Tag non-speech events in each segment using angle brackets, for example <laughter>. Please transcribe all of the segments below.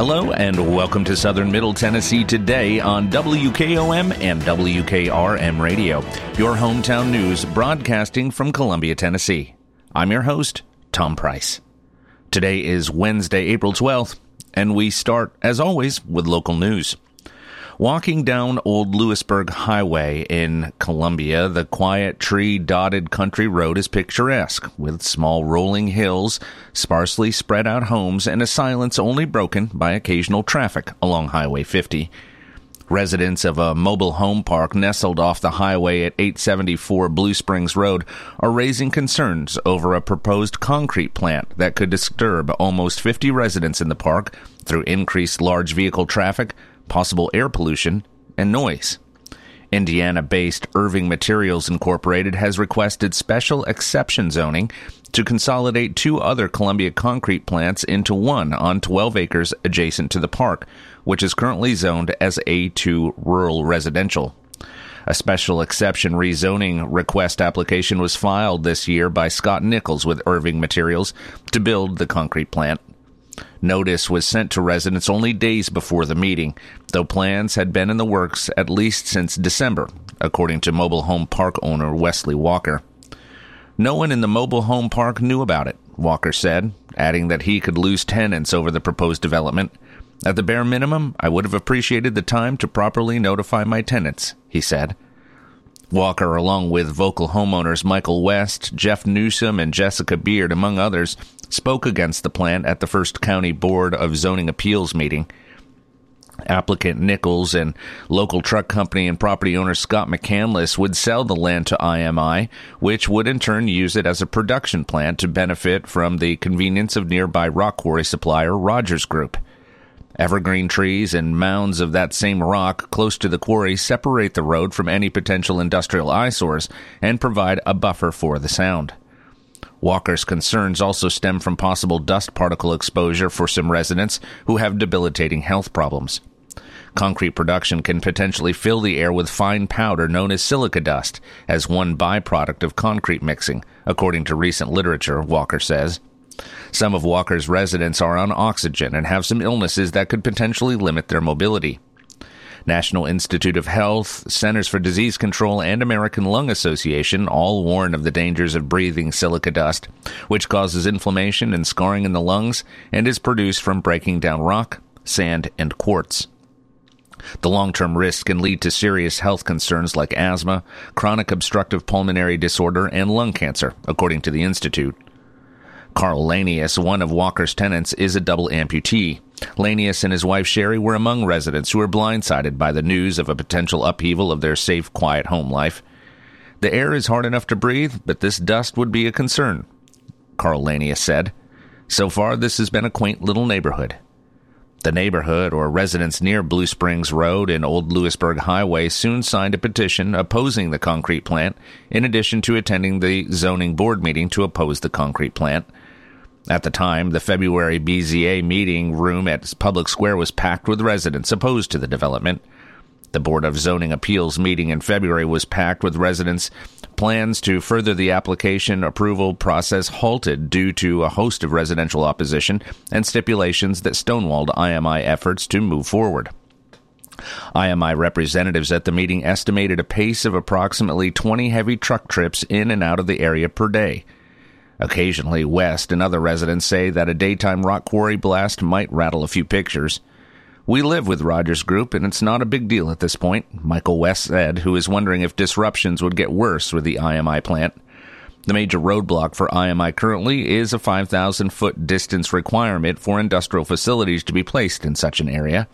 Hello and welcome to Southern Middle Tennessee today on WKOM and WKRM Radio, your hometown news broadcasting from Columbia, Tennessee. I'm your host, Tom Price. Today is Wednesday, April 12th, and we start, as always, with local news. Walking down Old Lewisburg Highway in Columbia, the quiet tree dotted country road is picturesque, with small rolling hills, sparsely spread out homes, and a silence only broken by occasional traffic along Highway 50. Residents of a mobile home park nestled off the highway at 874 Blue Springs Road are raising concerns over a proposed concrete plant that could disturb almost 50 residents in the park through increased large vehicle traffic, possible air pollution, and noise. Indiana based Irving Materials Incorporated has requested special exception zoning to consolidate two other Columbia concrete plants into one on 12 acres adjacent to the park, which is currently zoned as A2 rural residential. A special exception rezoning request application was filed this year by Scott Nichols with Irving Materials to build the concrete plant. Notice was sent to residents only days before the meeting, though plans had been in the works at least since December, according to mobile home park owner Wesley Walker. No one in the mobile home park knew about it, Walker said, adding that he could lose tenants over the proposed development. At the bare minimum, I would have appreciated the time to properly notify my tenants, he said. Walker, along with vocal homeowners Michael West, Jeff Newsom, and Jessica Beard, among others, spoke against the plan at the First County Board of Zoning Appeals meeting. Applicant Nichols and local truck company and property owner Scott McCandless would sell the land to IMI, which would in turn use it as a production plant to benefit from the convenience of nearby rock quarry supplier Rogers Group. Evergreen trees and mounds of that same rock close to the quarry separate the road from any potential industrial eyesores and provide a buffer for the sound. Walker's concerns also stem from possible dust particle exposure for some residents who have debilitating health problems. Concrete production can potentially fill the air with fine powder known as silica dust as one byproduct of concrete mixing, according to recent literature, Walker says. Some of Walker's residents are on oxygen and have some illnesses that could potentially limit their mobility. National Institute of Health, Centers for Disease Control, and American Lung Association all warn of the dangers of breathing silica dust, which causes inflammation and scarring in the lungs and is produced from breaking down rock, sand, and quartz. The long term risk can lead to serious health concerns like asthma, chronic obstructive pulmonary disorder, and lung cancer, according to the Institute. Carl Lanius, one of Walker's tenants, is a double amputee. Lanius and his wife Sherry were among residents who were blindsided by the news of a potential upheaval of their safe, quiet home life. The air is hard enough to breathe, but this dust would be a concern, Carl Lanius said. So far, this has been a quaint little neighborhood. The neighborhood or residents near Blue Springs Road and Old Lewisburg Highway soon signed a petition opposing the concrete plant, in addition to attending the zoning board meeting to oppose the concrete plant. At the time, the February BZA meeting room at Public Square was packed with residents opposed to the development. The Board of Zoning Appeals meeting in February was packed with residents. Plans to further the application approval process halted due to a host of residential opposition and stipulations that stonewalled IMI efforts to move forward. IMI representatives at the meeting estimated a pace of approximately 20 heavy truck trips in and out of the area per day. Occasionally, West and other residents say that a daytime rock quarry blast might rattle a few pictures. We live with Rogers Group, and it's not a big deal at this point, Michael West said, who is wondering if disruptions would get worse with the IMI plant. The major roadblock for IMI currently is a 5,000 foot distance requirement for industrial facilities to be placed in such an area.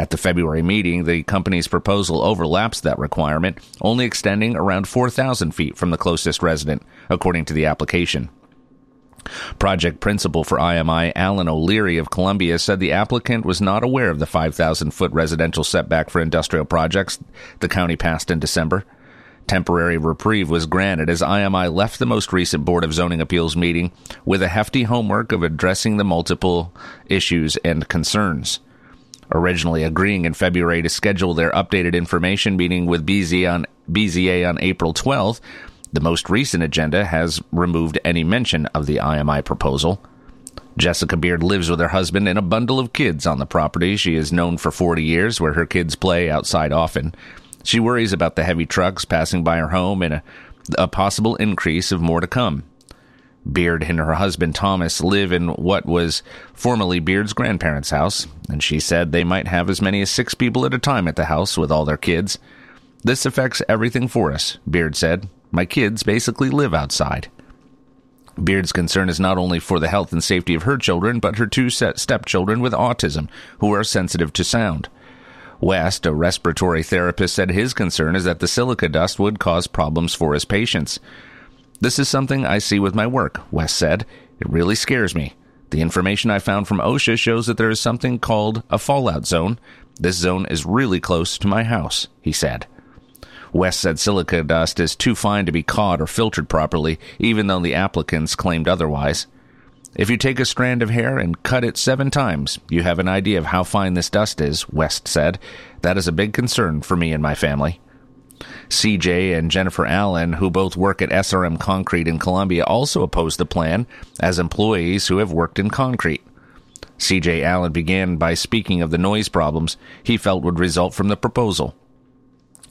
At the February meeting, the company's proposal overlaps that requirement, only extending around 4,000 feet from the closest resident, according to the application. Project principal for IMI, Alan O'Leary of Columbia, said the applicant was not aware of the 5,000 foot residential setback for industrial projects the county passed in December. Temporary reprieve was granted as IMI left the most recent Board of Zoning Appeals meeting with a hefty homework of addressing the multiple issues and concerns originally agreeing in February to schedule their updated information meeting with BZA on, BZA on April 12th, the most recent agenda has removed any mention of the IMI proposal. Jessica Beard lives with her husband and a bundle of kids on the property she is known for 40 years, where her kids play outside often. She worries about the heavy trucks passing by her home and a, a possible increase of more to come. Beard and her husband Thomas live in what was formerly Beard's grandparents' house, and she said they might have as many as six people at a time at the house with all their kids. This affects everything for us, Beard said. My kids basically live outside. Beard's concern is not only for the health and safety of her children, but her two stepchildren with autism, who are sensitive to sound. West, a respiratory therapist, said his concern is that the silica dust would cause problems for his patients. This is something I see with my work, West said. It really scares me. The information I found from OSHA shows that there is something called a fallout zone. This zone is really close to my house, he said. West said silica dust is too fine to be caught or filtered properly, even though the applicants claimed otherwise. If you take a strand of hair and cut it seven times, you have an idea of how fine this dust is, West said. That is a big concern for me and my family. CJ and Jennifer Allen, who both work at SRM Concrete in Columbia, also oppose the plan as employees who have worked in concrete. CJ Allen began by speaking of the noise problems he felt would result from the proposal.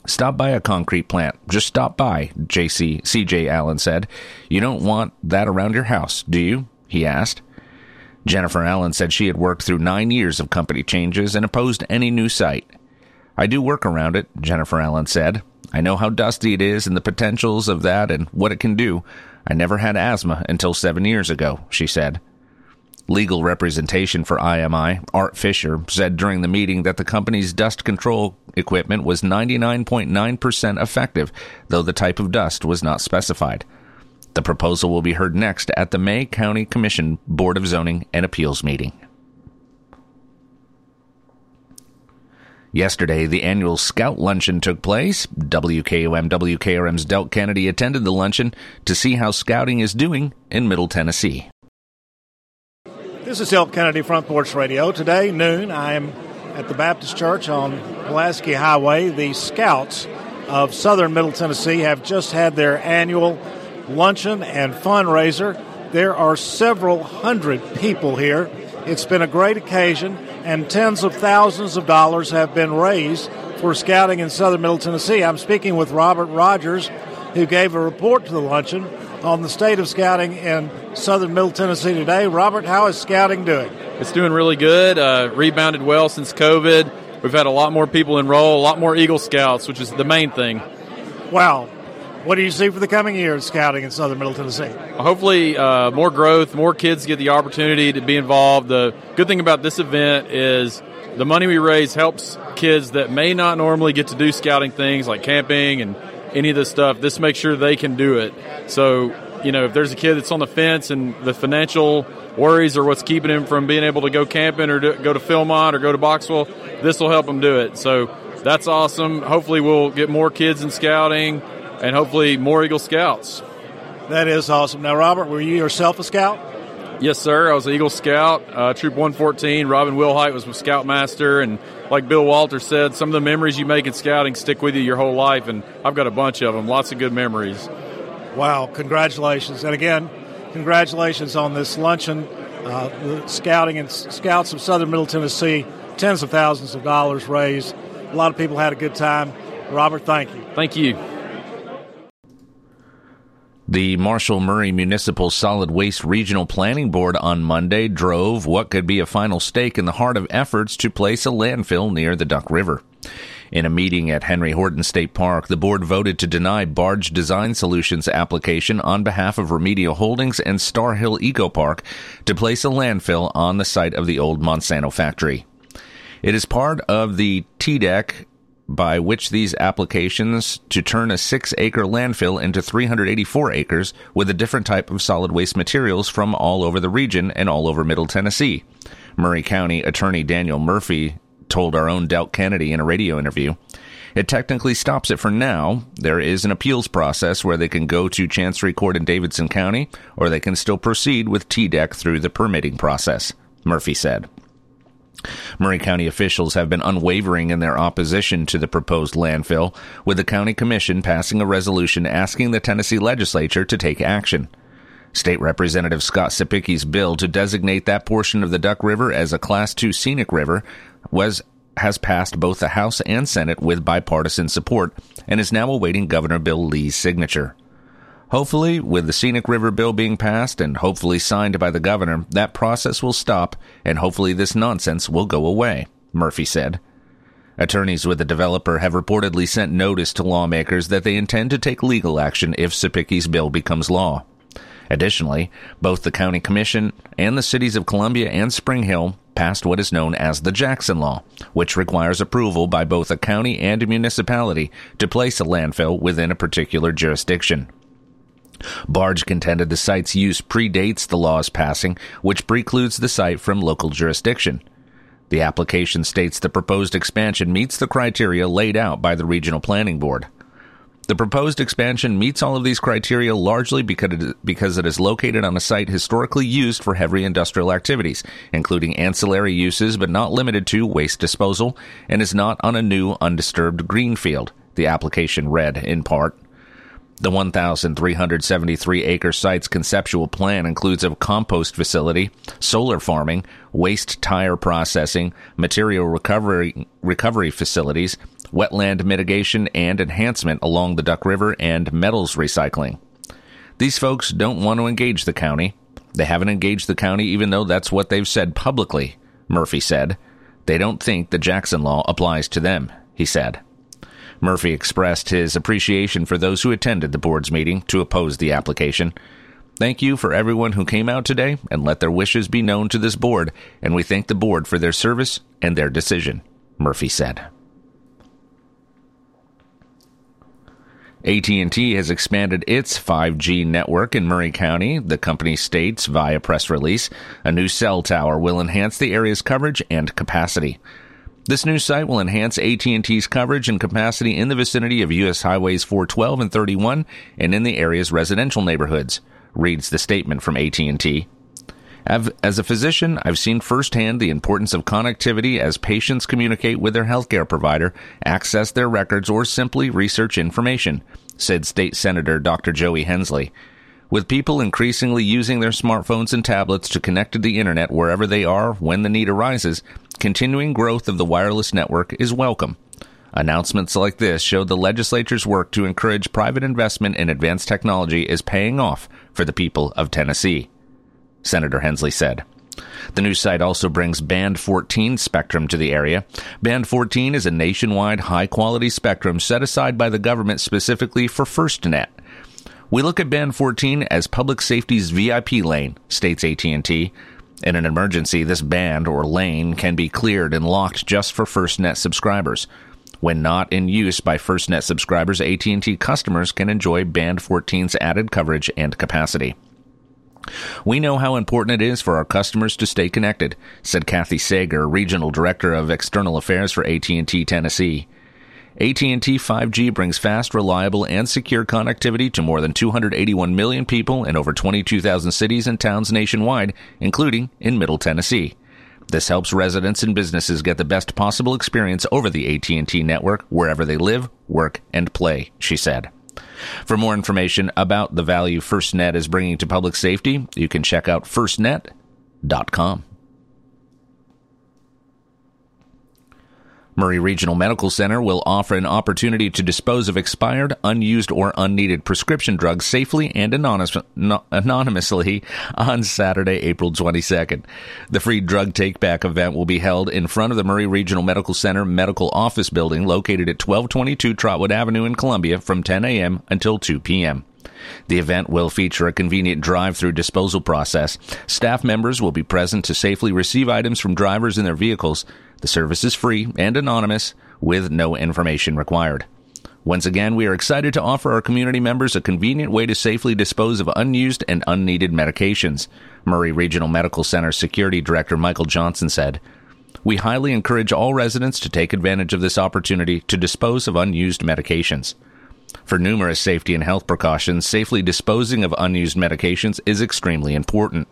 Stop by a concrete plant. Just stop by, JC CJ Allen said. You don't want that around your house, do you? he asked. Jennifer Allen said she had worked through nine years of company changes and opposed any new site. I do work around it, Jennifer Allen said. I know how dusty it is and the potentials of that and what it can do. I never had asthma until seven years ago, she said. Legal representation for IMI, Art Fisher, said during the meeting that the company's dust control equipment was 99.9% effective, though the type of dust was not specified. The proposal will be heard next at the May County Commission Board of Zoning and Appeals meeting. Yesterday, the annual Scout Luncheon took place. WKOM WKRM's Delk Kennedy attended the luncheon to see how scouting is doing in Middle Tennessee. This is Delk Kennedy Front Porch Radio. Today, noon, I am at the Baptist Church on Pulaski Highway. The Scouts of Southern Middle Tennessee have just had their annual luncheon and fundraiser. There are several hundred people here. It's been a great occasion and tens of thousands of dollars have been raised for scouting in southern Middle Tennessee. I'm speaking with Robert Rogers, who gave a report to the luncheon on the state of scouting in southern Middle Tennessee today. Robert, how is scouting doing? It's doing really good. Uh, rebounded well since COVID. We've had a lot more people enroll, a lot more Eagle Scouts, which is the main thing. Wow. What do you see for the coming year of scouting in southern Middle Tennessee? Hopefully, uh, more growth, more kids get the opportunity to be involved. The good thing about this event is the money we raise helps kids that may not normally get to do scouting things like camping and any of this stuff. This makes sure they can do it. So, you know, if there's a kid that's on the fence and the financial worries are what's keeping him from being able to go camping or go to Philmont or go to Boxwell, this will help them do it. So that's awesome. Hopefully, we'll get more kids in scouting and hopefully more Eagle Scouts. That is awesome. Now, Robert, were you yourself a scout? Yes, sir. I was an Eagle Scout, uh, Troop 114. Robin Wilhite was my Scoutmaster, and like Bill Walter said, some of the memories you make in scouting stick with you your whole life, and I've got a bunch of them. Lots of good memories. Wow! Congratulations, and again, congratulations on this luncheon. Uh, the scouting and scouts of Southern Middle Tennessee, tens of thousands of dollars raised. A lot of people had a good time. Robert, thank you. Thank you. The Marshall Maury Municipal Solid Waste Regional Planning Board on Monday drove what could be a final stake in the heart of efforts to place a landfill near the Duck River. In a meeting at Henry Horton State Park, the board voted to deny Barge Design Solutions application on behalf of Remedial Holdings and Star Hill Eco Park to place a landfill on the site of the old Monsanto factory. It is part of the TDEC by which these applications to turn a six acre landfill into 384 acres with a different type of solid waste materials from all over the region and all over Middle Tennessee. Maury County Attorney Daniel Murphy told our own Delk Kennedy in a radio interview. It technically stops it for now. There is an appeals process where they can go to Chancery Court in Davidson County, or they can still proceed with TDEC through the permitting process, Murphy said. Maury County officials have been unwavering in their opposition to the proposed landfill, with the county commission passing a resolution asking the Tennessee legislature to take action. State Representative Scott Cepicky's bill to designate that portion of the Duck River as a Class II scenic river was has passed both the House and Senate with bipartisan support and is now awaiting Governor Bill Lee's signature. Hopefully, with the Scenic River bill being passed and hopefully signed by the governor, that process will stop and hopefully this nonsense will go away, Murphy said. Attorneys with the developer have reportedly sent notice to lawmakers that they intend to take legal action if Cepicky's bill becomes law. Additionally, both the County Commission and the cities of Columbia and Spring Hill passed what is known as the Jackson Law, which requires approval by both a county and a municipality to place a landfill within a particular jurisdiction. Barge contended the site's use predates the law's passing, which precludes the site from local jurisdiction. The application states the proposed expansion meets the criteria laid out by the Regional Planning Board. The proposed expansion meets all of these criteria largely because it is located on a site historically used for heavy industrial activities, including ancillary uses but not limited to waste disposal, and is not on a new undisturbed greenfield, the application read in part. The 1,373 acre site's conceptual plan includes a compost facility, solar farming, waste tire processing, material recovery, recovery facilities, wetland mitigation and enhancement along the Duck River, and metals recycling. These folks don't want to engage the county. They haven't engaged the county even though that's what they've said publicly, Murphy said. They don't think the Jackson Law applies to them, he said. Murphy expressed his appreciation for those who attended the board's meeting to oppose the application. Thank you for everyone who came out today and let their wishes be known to this board, and we thank the board for their service and their decision, Murphy said. AT&T has expanded its 5G network in Maury County. The company states via press release, a new cell tower will enhance the area's coverage and capacity. This new site will enhance AT&T's coverage and capacity in the vicinity of US highways 412 and 31 and in the area's residential neighborhoods, reads the statement from AT&T. As a physician, I've seen firsthand the importance of connectivity as patients communicate with their healthcare provider, access their records, or simply research information, said State Senator Dr. Joey Hensley. With people increasingly using their smartphones and tablets to connect to the internet wherever they are when the need arises, continuing growth of the wireless network is welcome. Announcements like this show the legislature's work to encourage private investment in advanced technology is paying off for the people of Tennessee. Senator Hensley said. The new site also brings Band 14 spectrum to the area. Band 14 is a nationwide high quality spectrum set aside by the government specifically for FirstNet. We look at Band 14 as public safety's VIP lane, states AT&T. In an emergency, this band or lane can be cleared and locked just for FirstNet subscribers. When not in use by FirstNet subscribers, AT&T customers can enjoy Band 14's added coverage and capacity. We know how important it is for our customers to stay connected, said Kathy Sager, Regional Director of External Affairs for AT&T Tennessee. AT&T 5G brings fast, reliable, and secure connectivity to more than 281 million people in over 22,000 cities and towns nationwide, including in Middle Tennessee. This helps residents and businesses get the best possible experience over the AT&T network wherever they live, work, and play, she said. For more information about the value FirstNet is bringing to public safety, you can check out firstnet.com. Maury Regional Medical Center will offer an opportunity to dispose of expired, unused, or unneeded prescription drugs safely and anonymous, anonymously on Saturday, April 22nd. The free drug take back event will be held in front of the Maury Regional Medical Center Medical Office Building located at 1222 Trotwood Avenue in Columbia from 10 a.m. until 2 p.m. The event will feature a convenient drive through disposal process. Staff members will be present to safely receive items from drivers in their vehicles. The service is free and anonymous with no information required. Once again, we are excited to offer our community members a convenient way to safely dispose of unused and unneeded medications, Maury Regional Medical Center Security Director Michael Johnson said. We highly encourage all residents to take advantage of this opportunity to dispose of unused medications. For numerous safety and health precautions, safely disposing of unused medications is extremely important.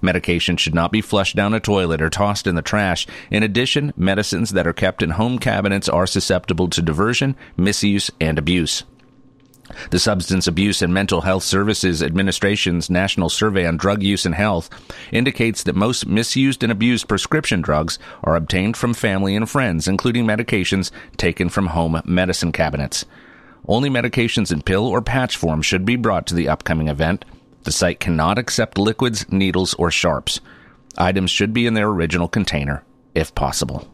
Medication should not be flushed down a toilet or tossed in the trash. In addition, medicines that are kept in home cabinets are susceptible to diversion, misuse, and abuse. The Substance Abuse and Mental Health Services Administration's National Survey on Drug Use and Health indicates that most misused and abused prescription drugs are obtained from family and friends, including medications taken from home medicine cabinets. Only medications in pill or patch form should be brought to the upcoming event. The site cannot accept liquids, needles, or sharps. Items should be in their original container, if possible.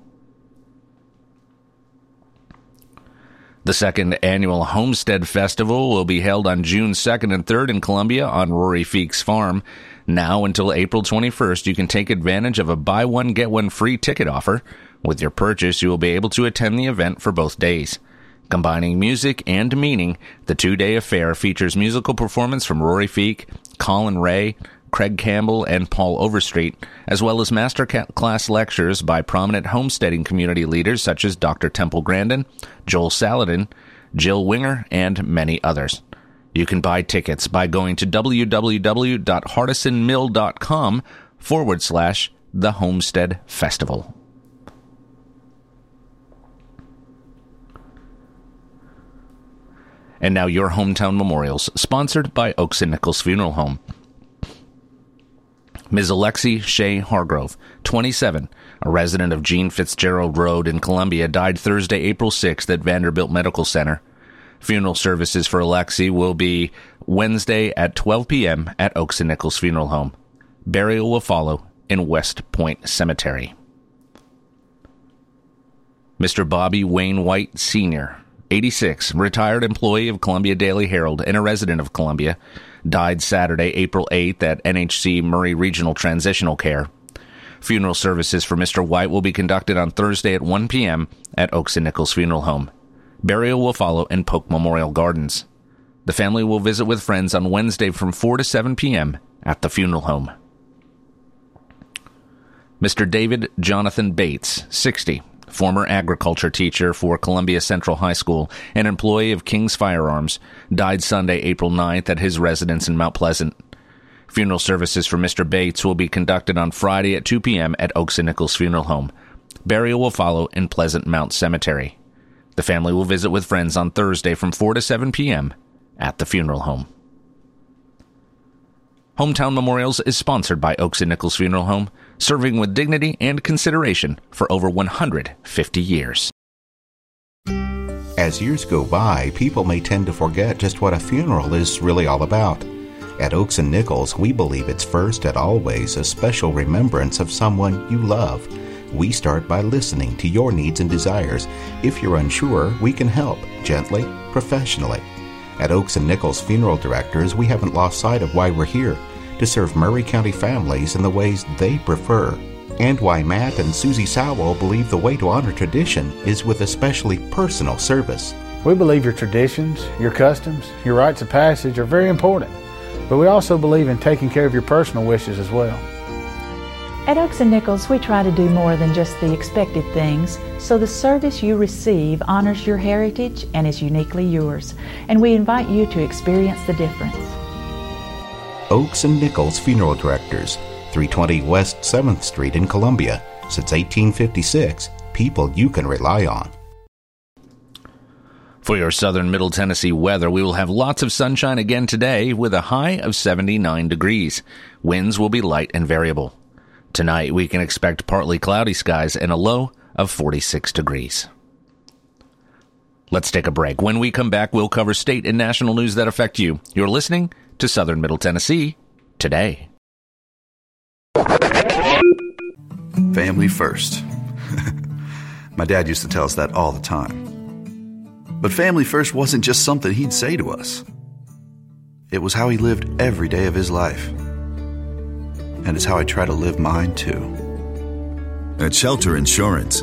The second annual Homestead Festival will be held on June 2nd and 3rd in Columbia on Rory Feek's farm. Now until April 21st, you can take advantage of a buy one, get one free ticket offer. With your purchase, you will be able to attend the event for both days. Combining music and meaning, the two day affair features musical performance from Rory Feek, Collin Raye, Craig Campbell, and Paul Overstreet, as well as master class lectures by prominent homesteading community leaders such as Dr. Temple Grandin, Joel Salatin, Jill Winger, and many others. You can buy tickets by going to www.hardisonmill.com forward slash the Homestead Festival. And now your hometown memorials, sponsored by Oakes and Nichols Funeral Home. Ms. Alexi Shea Hargrove, 27, a resident of Jean Fitzgerald Road in Columbia, died Thursday, April 6th at Vanderbilt Medical Center. Funeral services for Alexi will be Wednesday at 12 p.m. at Oakes and Nichols Funeral Home. Burial will follow in West Point Cemetery. Mr. Bobby Wayne White, Sr., 86, retired employee of Columbia Daily Herald and a resident of Columbia, died Saturday, April 8th at NHC Maury Regional Transitional Care. Funeral services for Mr. White will be conducted on Thursday at 1 p.m. at Oakes and Nichols Funeral Home. Burial will follow in Polk Memorial Gardens. The family will visit with friends on Wednesday from 4 to 7 p.m. at the funeral home. Mr. David Jonathan Bates, 60, former agriculture teacher for Columbia Central High School and employee of King's Firearms, died Sunday, April 9th at his residence in Mount Pleasant. Funeral services for Mr. Bates will be conducted on Friday at 2 p.m. at Oakes and Nichols Funeral Home. Burial will follow in Pleasant Mount Cemetery. The family will visit with friends on Thursday from 4 to 7 p.m. at the funeral home. Hometown Memorials is sponsored by Oakes and Nichols Funeral Home serving with dignity and consideration for over 150 years. As years go by, people may tend to forget just what a funeral is really all about. At Oakes and Nichols, we believe it's first and always a special remembrance of someone you love. We start by listening to your needs and desires. If you're unsure, we can help gently, professionally. At Oakes and Nichols Funeral Directors, we haven't lost sight of why we're here to serve Maury County families in the ways they prefer, and why Matt and Susie Sowell believe the way to honor tradition is with especially personal service. We believe your traditions, your customs, your rites of passage are very important, but we also believe in taking care of your personal wishes as well. At Oakes and Nichols, we try to do more than just the expected things, so the service you receive honors your heritage and is uniquely yours, and we invite you to experience the difference. Oakes and Nichols Funeral Directors, 320 West 7th Street in Columbia. Since 1856, people you can rely on. For your southern middle Tennessee weather, we will have lots of sunshine again today with a high of 79 degrees. Winds will be light and variable. Tonight, we can expect partly cloudy skies and a low of 46 degrees. Let's take a break. When we come back, we'll cover state and national news that affect you. You're listening to Southern Middle Tennessee today. Family first. <laughs> My dad used to tell us that all the time. But family first wasn't just something he'd say to us, it was how he lived every day of his life. And it's how I try to live mine too. At Shelter Insurance,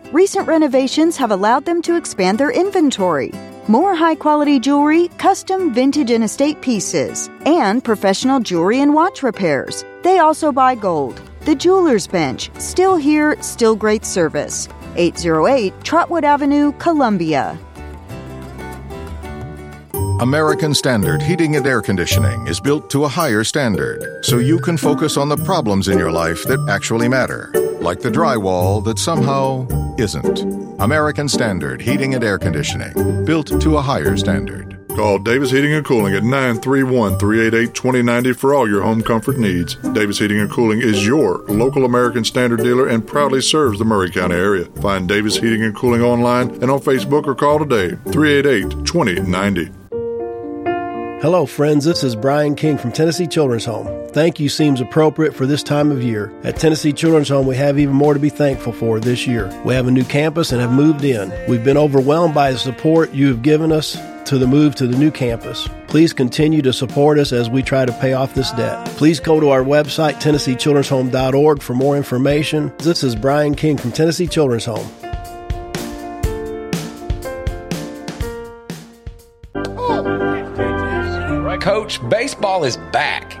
Recent renovations have allowed them to expand their inventory. More high quality jewelry, custom vintage and estate pieces, and professional jewelry and watch repairs. They also buy gold. The Jeweler's Bench, still here, still great service. 808 Trotwood Avenue, Columbia. American Standard Heating and Air Conditioning is built to a higher standard so you can focus on the problems in your life that actually matter, like the drywall that somehow isn't. American Standard Heating and Air Conditioning, built to a higher standard. Call Davis Heating and Cooling at 931 388 2090 for all your home comfort needs. Davis Heating and Cooling is your local American Standard dealer and proudly serves the Maury County area. Find Davis Heating and Cooling online and on Facebook or call today 388 2090. Hello, friends. This is Brian King from Tennessee Children's Home. Thank you seems appropriate for this time of year. At Tennessee Children's Home, we have even more to be thankful for this year. We have a new campus and have moved in. We've been overwhelmed by the support you have given us to the move to the new campus. Please continue to support us as we try to pay off this debt. Please go to our website, TennesseeChildren'sHome.org, for more information. This is Brian King from Tennessee Children's Home. Coach, baseball is back,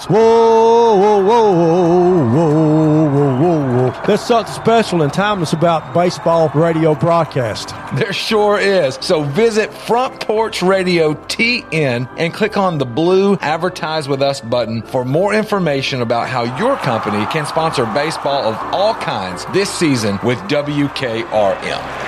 Whoa, whoa, whoa, whoa, whoa, whoa, whoa, whoa. There's something special and timeless about baseball radio broadcast. There sure is. So visit Front Porch Radio TN and click on the blue Advertise with Us button for more information about how your company can sponsor baseball of all kinds this season with WKRM.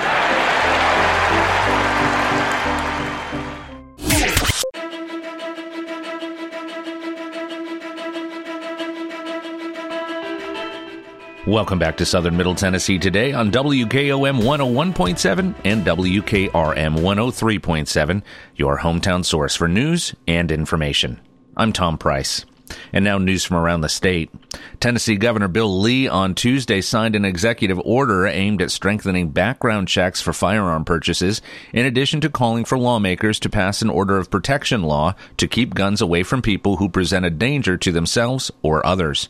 Welcome back to Southern Middle Tennessee today on WKOM 101.7 and WKRM 103.7, your hometown source for news and information. I'm Tom Price. And now news from around the state. Tennessee Governor Bill Lee on Tuesday signed an executive order aimed at strengthening background checks for firearm purchases, in addition to calling for lawmakers to pass an order of protection law to keep guns away from people who present a danger to themselves or others.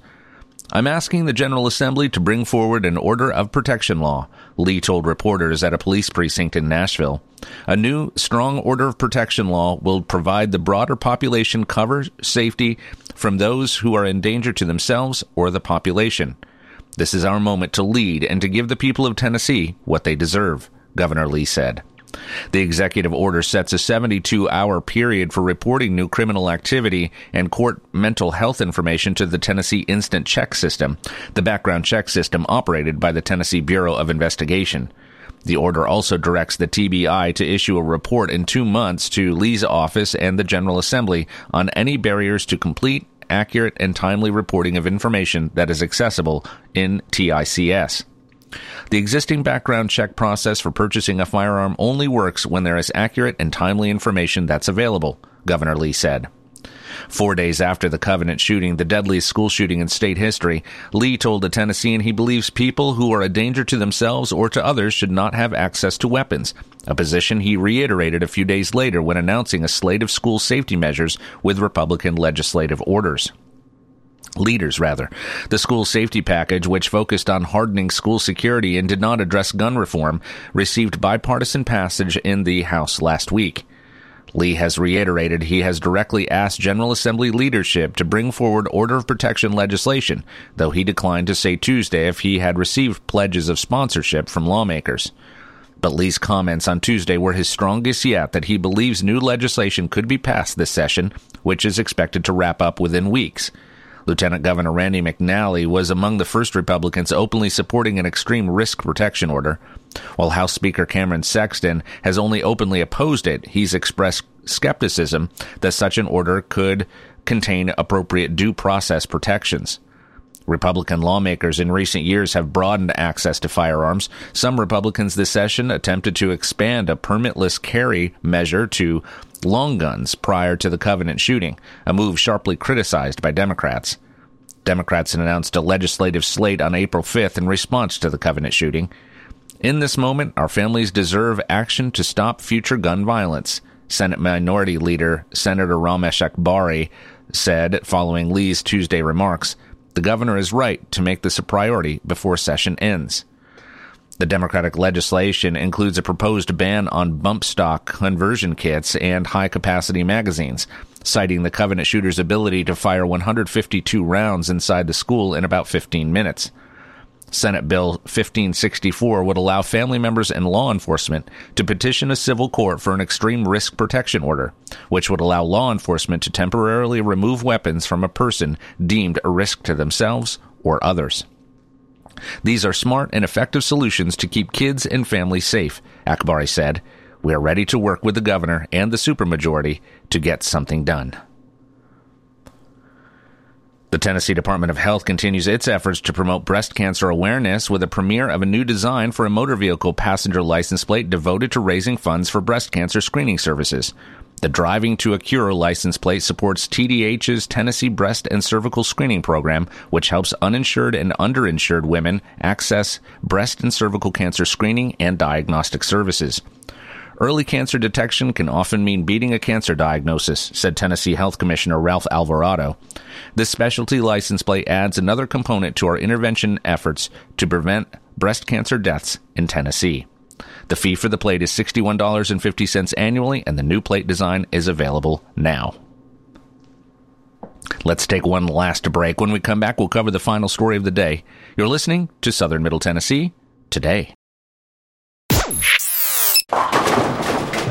I'm asking the General Assembly to bring forward an order of protection law, Lee told reporters at a police precinct in Nashville. A new, strong order of protection law will provide the broader population cover safety from those who are in danger to themselves or the population. This is our moment to lead and to give the people of Tennessee what they deserve, Governor Lee said. The executive order sets a 72 hour period for reporting new criminal activity and court mental health information to the Tennessee Instant Check System, the background check system operated by the Tennessee Bureau of Investigation. The order also directs the TBI to issue a report in two months to Lee's office and the General Assembly on any barriers to complete, accurate, and timely reporting of information that is accessible in TICS. The existing background check process for purchasing a firearm only works when there is accurate and timely information that's available, Governor Lee said. Four days after the Covenant shooting, the deadliest school shooting in state history, Lee told the Tennessean he believes people who are a danger to themselves or to others should not have access to weapons, a position he reiterated a few days later when announcing a slate of school safety measures with Republican legislative orders leaders rather. The school safety package, which focused on hardening school security and did not address gun reform, received bipartisan passage in the House last week. Lee has reiterated he has directly asked General Assembly leadership to bring forward order of protection legislation, though he declined to say Tuesday if he had received pledges of sponsorship from lawmakers. But Lee's comments on Tuesday were his strongest yet that he believes new legislation could be passed this session, which is expected to wrap up within weeks. Lieutenant Governor Randy McNally was among the first Republicans openly supporting an extreme risk protection order. While House Speaker Cameron Sexton has only openly opposed it, he's expressed skepticism that such an order could contain appropriate due process protections. Republican lawmakers in recent years have broadened access to firearms. Some Republicans this session attempted to expand a permitless carry measure to long guns prior to the Covenant shooting, a move sharply criticized by Democrats. Democrats announced a legislative slate on April 5th in response to the Covenant shooting. In this moment, our families deserve action to stop future gun violence, Senate Minority Leader Senator Raumesh Akbari said following Lee's Tuesday remarks. The governor is right to make this a priority before session ends. The Democratic legislation includes a proposed ban on bump stock conversion kits and high capacity magazines, citing the Covenant shooter's ability to fire 152 rounds inside the school in about 15 minutes. Senate Bill 1564 would allow family members and law enforcement to petition a civil court for an extreme risk protection order, which would allow law enforcement to temporarily remove weapons from a person deemed a risk to themselves or others. These are smart and effective solutions to keep kids and families safe, Akbari said. We are ready to work with the governor and the supermajority to get something done. The Tennessee Department of Health continues its efforts to promote breast cancer awareness with a premiere of a new design for a motor vehicle passenger license plate devoted to raising funds for breast cancer screening services. The Driving to a Cure license plate supports TDH's Tennessee Breast and Cervical Screening Program, which helps uninsured and underinsured women access breast and cervical cancer screening and diagnostic services. Early cancer detection can often mean beating a cancer diagnosis, said Tennessee Health Commissioner Ralph Alvarado. This specialty license plate adds another component to our intervention efforts to prevent breast cancer deaths in Tennessee. The fee for the plate is $61.50 annually, and the new plate design is available now. Let's take one last break. When we come back, we'll cover the final story of the day. You're listening to Southern Middle Tennessee today.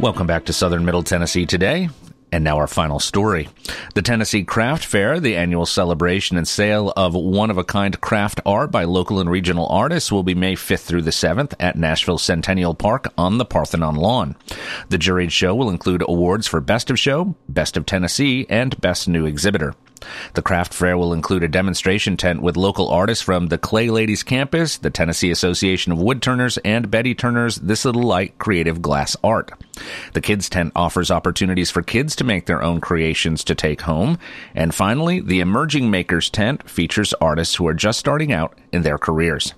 Welcome back to Southern Middle Tennessee today. And now our final story. The Tennessee Craft Fair, the annual celebration and sale of one of a kind craft art by local and regional artists, will be May 5th through the 7th at Nashville Centennial Park on the Parthenon lawn. The juried show will include awards for Best of Show, Best of Tennessee, and Best New Exhibitor. The craft fair will include a demonstration tent with local artists from the Clay Ladies Campus, the Tennessee Association of Woodturners, and Betty Turner's This Little Light Creative Glass Art. The kids tent offers opportunities for kids to make their own creations to take home. And finally, the Emerging Makers tent features artists who are just starting out in their careers.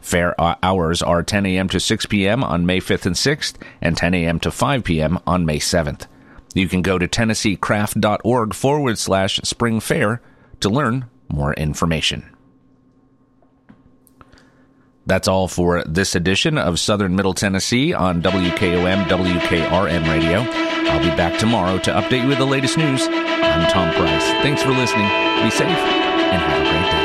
Fair hours are 10 a.m. to 6 p.m. on May 5th and 6th, and 10 a.m. to 5 p.m. on May 7th. You can go to tennesseecraft.org forward slash spring fair to learn more information. That's all for this edition of Southern Middle Tennessee on WKOM WKRM Radio. I'll be back tomorrow to update you with the latest news. I'm Tom Price. Thanks for listening. Be safe and have a great day.